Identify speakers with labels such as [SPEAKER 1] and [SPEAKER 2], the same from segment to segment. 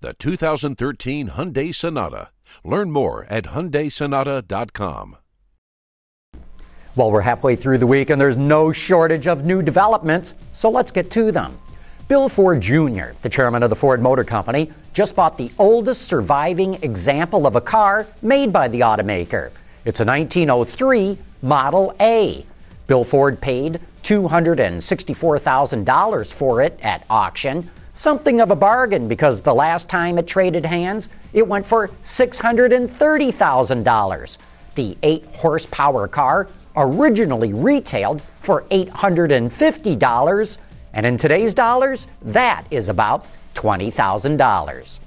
[SPEAKER 1] the 2013 Hyundai Sonata. Learn more at HyundaiSonata.com.
[SPEAKER 2] Well, we're halfway through the week and there's no shortage of new developments, so let's get to them. Bill Ford Jr., the chairman of the Ford Motor Company, just bought the oldest surviving example of a car made by the automaker. It's a 1903 Model A. Bill Ford paid $264,000 for it at auction, something of a bargain because the last time it traded hands, it went for $630,000. The 8 horsepower car originally retailed for $850, and in today's dollars, that is about $20,000.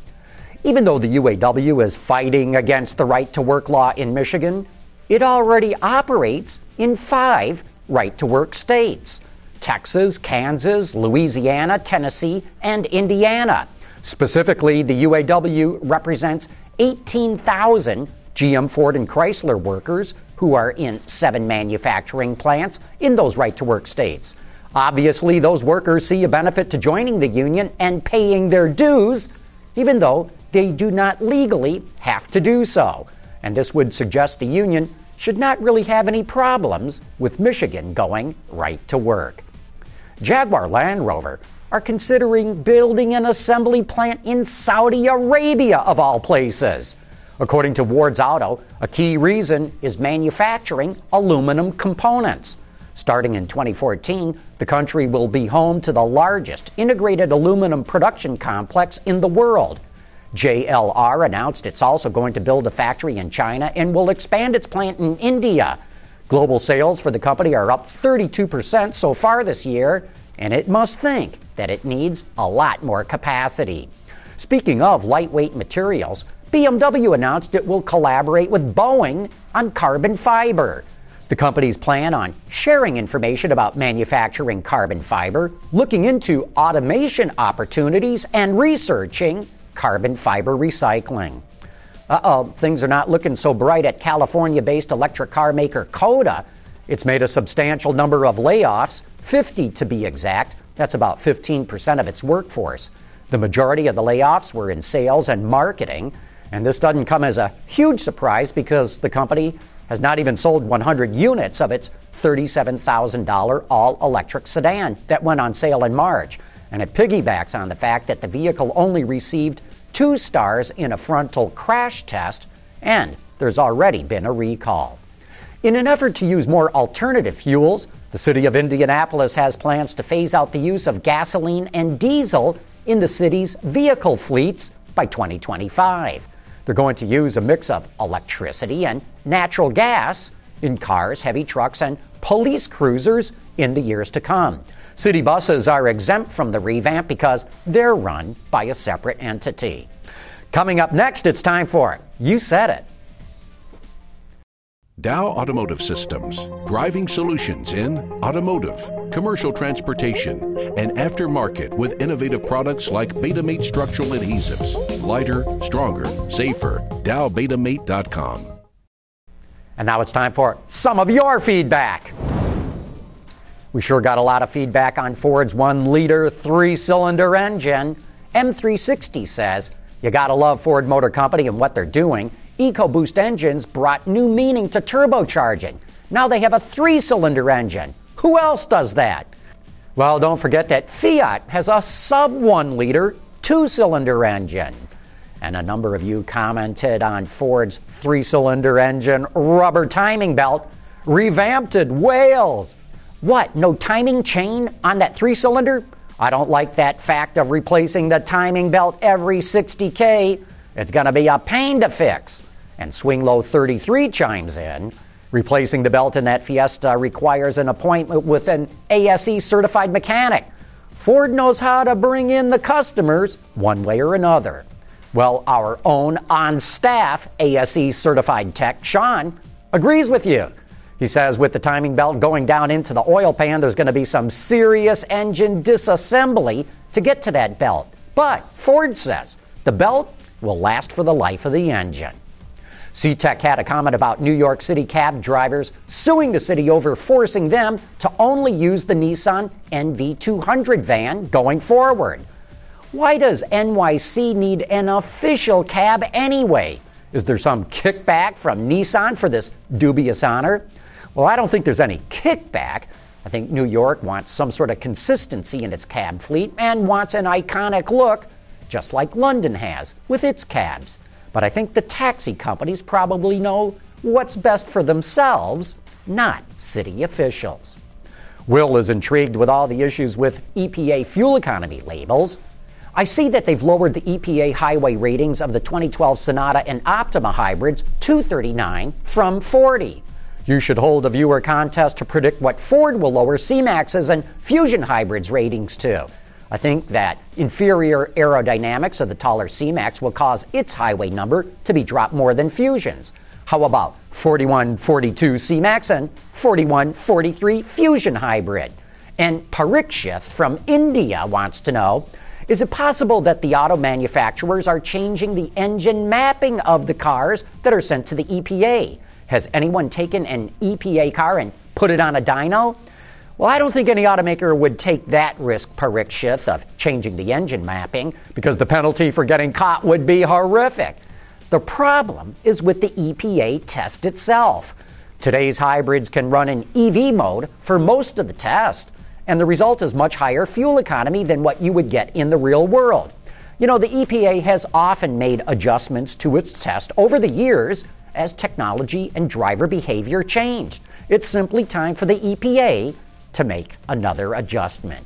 [SPEAKER 2] Even though the UAW is fighting against the right to work law in Michigan, it already operates in five right to work states Texas, Kansas, Louisiana, Tennessee, and Indiana. Specifically, the UAW represents 18,000 GM, Ford, and Chrysler workers who are in seven manufacturing plants in those right to work states. Obviously, those workers see a benefit to joining the union and paying their dues, even though they do not legally have to do so. And this would suggest the union should not really have any problems with Michigan going right to work. Jaguar Land Rover are considering building an assembly plant in Saudi Arabia, of all places. According to Ward's Auto, a key reason is manufacturing aluminum components. Starting in 2014, the country will be home to the largest integrated aluminum production complex in the world. JLR announced it's also going to build a factory in China and will expand its plant in India. Global sales for the company are up 32% so far this year, and it must think that it needs a lot more capacity. Speaking of lightweight materials, BMW announced it will collaborate with Boeing on carbon fiber. The company's plan on sharing information about manufacturing carbon fiber, looking into automation opportunities, and researching carbon fiber recycling. Uh oh, things are not looking so bright at California based electric car maker Coda. It's made a substantial number of layoffs, 50 to be exact. That's about 15% of its workforce. The majority of the layoffs were in sales and marketing, and this doesn't come as a huge surprise because the company has not even sold 100 units of its $37,000 all electric sedan that went on sale in March. And it piggybacks on the fact that the vehicle only received two stars in a frontal crash test, and there's already been a recall. In an effort to use more alternative fuels, the city of Indianapolis has plans to phase out the use of gasoline and diesel in the city's vehicle fleets by 2025. They're going to use a mix of electricity and natural gas in cars, heavy trucks, and police cruisers in the years to come. City buses are exempt from the revamp because they're run by a separate entity. Coming up next, it's time for You Said It.
[SPEAKER 1] Dow Automotive Systems, driving solutions in automotive, commercial transportation, and aftermarket with innovative products like Betamate structural adhesives. Lighter, stronger, safer. DowBetamate.com.
[SPEAKER 2] And now it's time for some of your feedback. We sure got a lot of feedback on Ford's one liter, three cylinder engine. M360 says, You gotta love Ford Motor Company and what they're doing. EcoBoost engines brought new meaning to turbocharging. Now they have a three cylinder engine. Who else does that? Well, don't forget that Fiat has a sub one liter, two cylinder engine. And a number of you commented on Ford's three cylinder engine rubber timing belt, revamped Wales. What, no timing chain on that three cylinder? I don't like that fact of replacing the timing belt every 60K. It's going to be a pain to fix. And Swing Low 33 chimes in. Replacing the belt in that Fiesta requires an appointment with an ASE certified mechanic. Ford knows how to bring in the customers one way or another. Well, our own on staff ASE certified tech, Sean, agrees with you. He says with the timing belt going down into the oil pan, there's going to be some serious engine disassembly to get to that belt. But Ford says the belt will last for the life of the engine. CTEC had a comment about New York City cab drivers suing the city over forcing them to only use the Nissan NV200 van going forward. Why does NYC need an official cab anyway? Is there some kickback from Nissan for this dubious honor? Well, I don't think there's any kickback. I think New York wants some sort of consistency in its cab fleet and wants an iconic look, just like London has with its cabs. But I think the taxi companies probably know what's best for themselves, not city officials. Will is intrigued with all the issues with EPA fuel economy labels. I see that they've lowered the EPA highway ratings of the 2012 Sonata and Optima hybrids to 39 from 40. You should hold a viewer contest to predict what Ford will lower C-Maxes and Fusion hybrids ratings to. I think that inferior aerodynamics of the taller C-Max will cause its highway number to be dropped more than Fusion's. How about 4142 C-Max and 4143 Fusion hybrid? And Parikshith from India wants to know is it possible that the auto manufacturers are changing the engine mapping of the cars that are sent to the EPA? Has anyone taken an EPA car and put it on a dyno? Well, I don't think any automaker would take that risk, Parikshith, of changing the engine mapping, because the penalty for getting caught would be horrific. The problem is with the EPA test itself. Today's hybrids can run in EV mode for most of the test, and the result is much higher fuel economy than what you would get in the real world. You know, the EPA has often made adjustments to its test over the years as technology and driver behavior changed. It's simply time for the EPA to make another adjustment.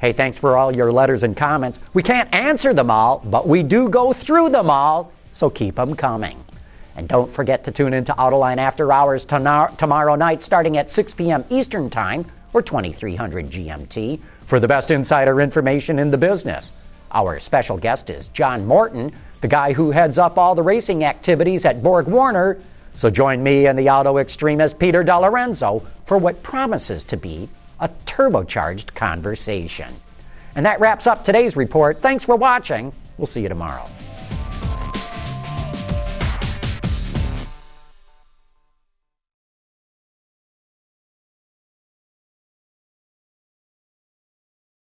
[SPEAKER 2] Hey, thanks for all your letters and comments. We can't answer them all, but we do go through them all, so keep them coming. And don't forget to tune into Autoline After Hours tomorrow night starting at 6 p.m. Eastern Time or 2300 GMT for the best insider information in the business. Our special guest is John Morton, the guy who heads up all the racing activities at Borg Warner. So join me and the auto extremist Peter DeLorenzo for what promises to be a turbocharged conversation. And that wraps up today's report. Thanks for watching. We'll see you tomorrow.